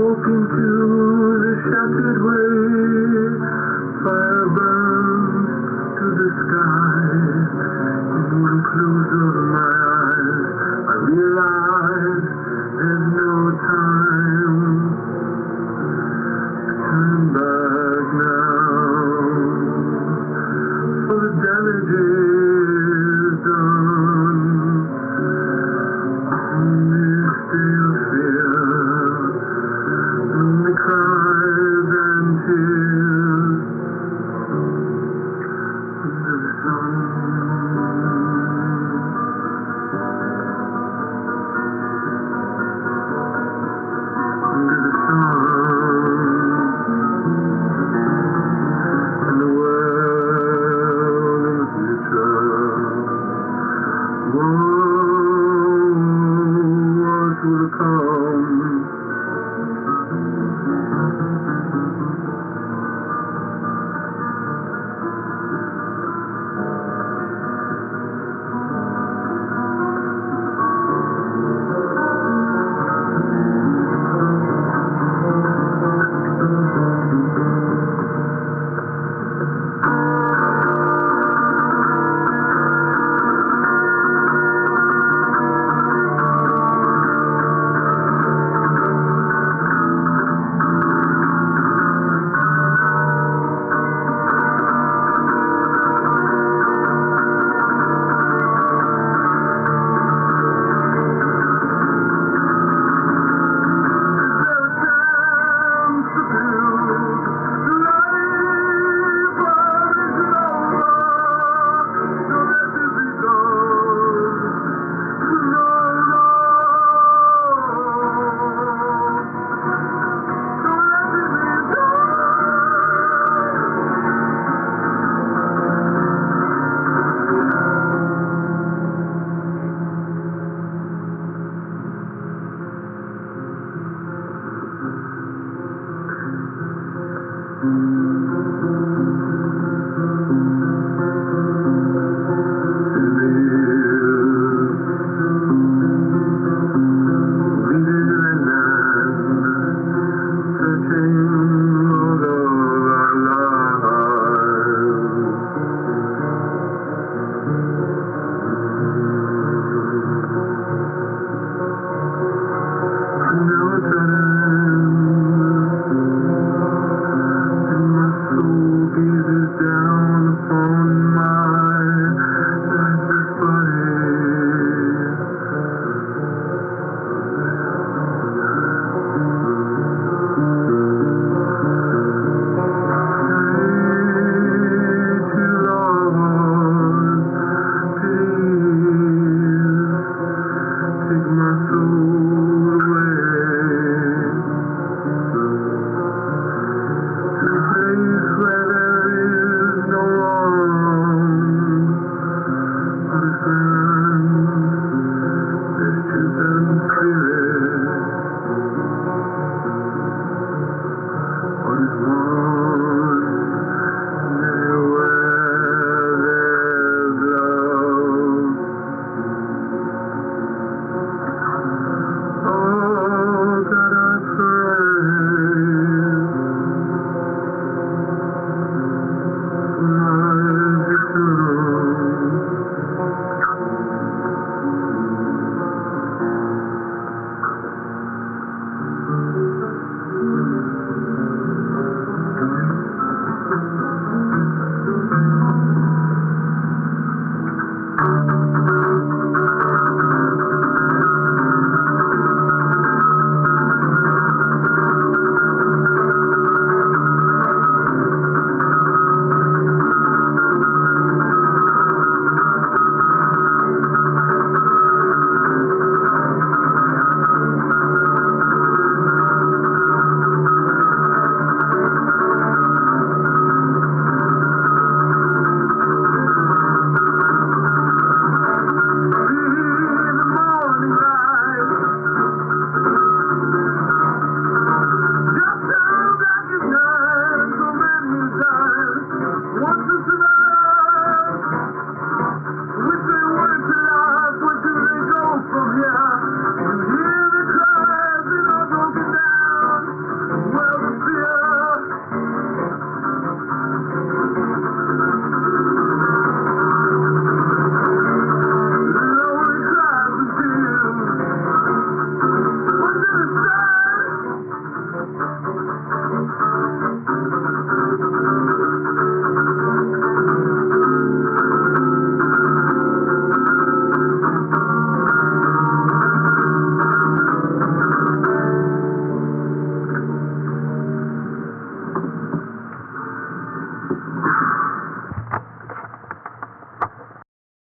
Walk into the shattered way. Fire burns to the sky close your my